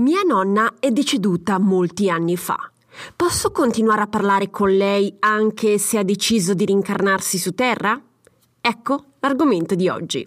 Mia nonna è deceduta molti anni fa. Posso continuare a parlare con lei anche se ha deciso di rincarnarsi su Terra? Ecco l'argomento di oggi.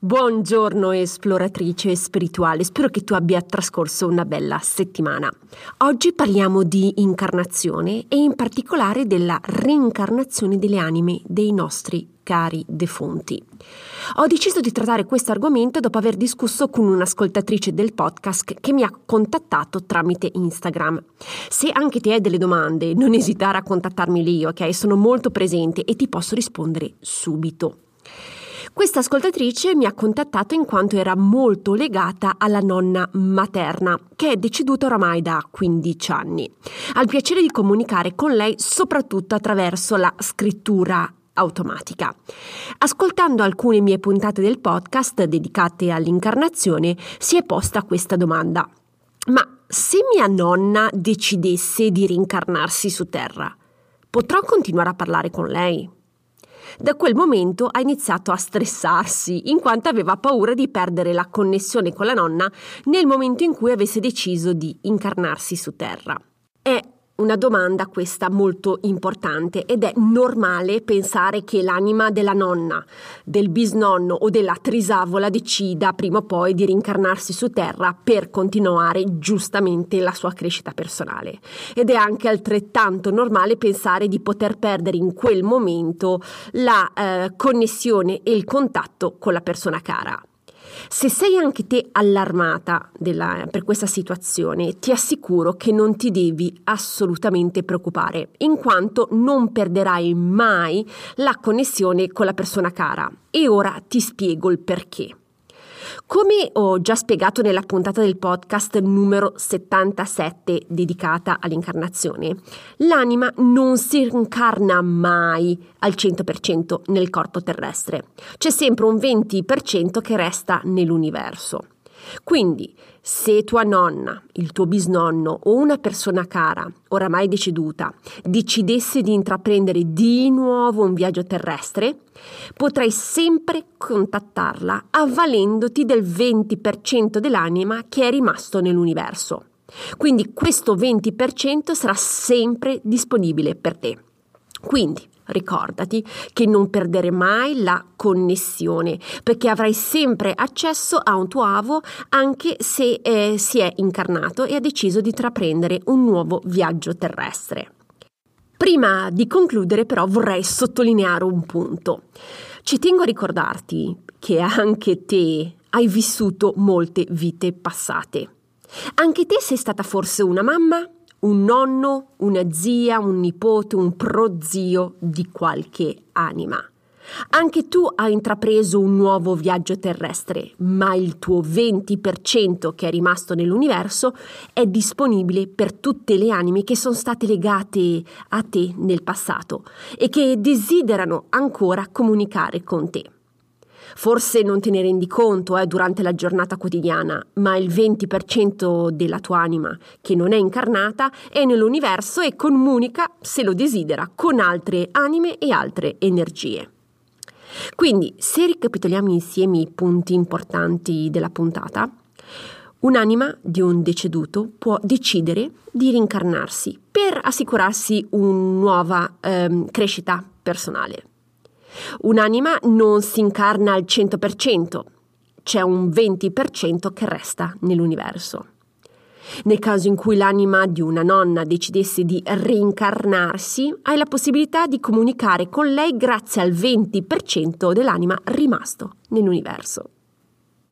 Buongiorno esploratrice spirituale, spero che tu abbia trascorso una bella settimana. Oggi parliamo di incarnazione e in particolare della reincarnazione delle anime dei nostri cari defunti. Ho deciso di trattare questo argomento dopo aver discusso con un'ascoltatrice del podcast che mi ha contattato tramite Instagram. Se anche ti hai delle domande, non esitare a contattarmi lì, ok? Sono molto presente e ti posso rispondere subito. Questa ascoltatrice mi ha contattato in quanto era molto legata alla nonna materna, che è deceduta oramai da 15 anni. Ha il piacere di comunicare con lei soprattutto attraverso la scrittura automatica. Ascoltando alcune mie puntate del podcast dedicate all'incarnazione, si è posta questa domanda. Ma se mia nonna decidesse di rincarnarsi su Terra, potrò continuare a parlare con lei? Da quel momento ha iniziato a stressarsi, in quanto aveva paura di perdere la connessione con la nonna nel momento in cui avesse deciso di incarnarsi su Terra. Una domanda questa molto importante ed è normale pensare che l'anima della nonna, del bisnonno o della trisavola decida prima o poi di rincarnarsi su terra per continuare giustamente la sua crescita personale. Ed è anche altrettanto normale pensare di poter perdere in quel momento la eh, connessione e il contatto con la persona cara. Se sei anche te allarmata della, per questa situazione, ti assicuro che non ti devi assolutamente preoccupare, in quanto non perderai mai la connessione con la persona cara. E ora ti spiego il perché. Come ho già spiegato nella puntata del podcast numero 77 dedicata all'incarnazione, l'anima non si incarna mai al 100% nel corpo terrestre. C'è sempre un 20% che resta nell'universo. Quindi, se tua nonna, il tuo bisnonno o una persona cara, oramai deceduta, decidesse di intraprendere di nuovo un viaggio terrestre, potrai sempre contattarla avvalendoti del 20% dell'anima che è rimasto nell'universo. Quindi questo 20% sarà sempre disponibile per te. Quindi ricordati che non perdere mai la connessione perché avrai sempre accesso a un tuo avo anche se eh, si è incarnato e ha deciso di intraprendere un nuovo viaggio terrestre. Prima di concludere però vorrei sottolineare un punto. Ci tengo a ricordarti che anche te hai vissuto molte vite passate. Anche te sei stata forse una mamma, un nonno, una zia, un nipote, un prozio di qualche anima. Anche tu hai intrapreso un nuovo viaggio terrestre, ma il tuo 20% che è rimasto nell'universo è disponibile per tutte le anime che sono state legate a te nel passato e che desiderano ancora comunicare con te. Forse non te ne rendi conto eh, durante la giornata quotidiana, ma il 20% della tua anima che non è incarnata è nell'universo e comunica, se lo desidera, con altre anime e altre energie. Quindi, se ricapitoliamo insieme i punti importanti della puntata, Un'anima di un deceduto può decidere di rincarnarsi per assicurarsi una nuova ehm, crescita personale. Un'anima non si incarna al 100%, c'è un 20% che resta nell'universo. Nel caso in cui l'anima di una nonna decidesse di reincarnarsi, hai la possibilità di comunicare con lei grazie al 20% dell'anima rimasto nell'universo.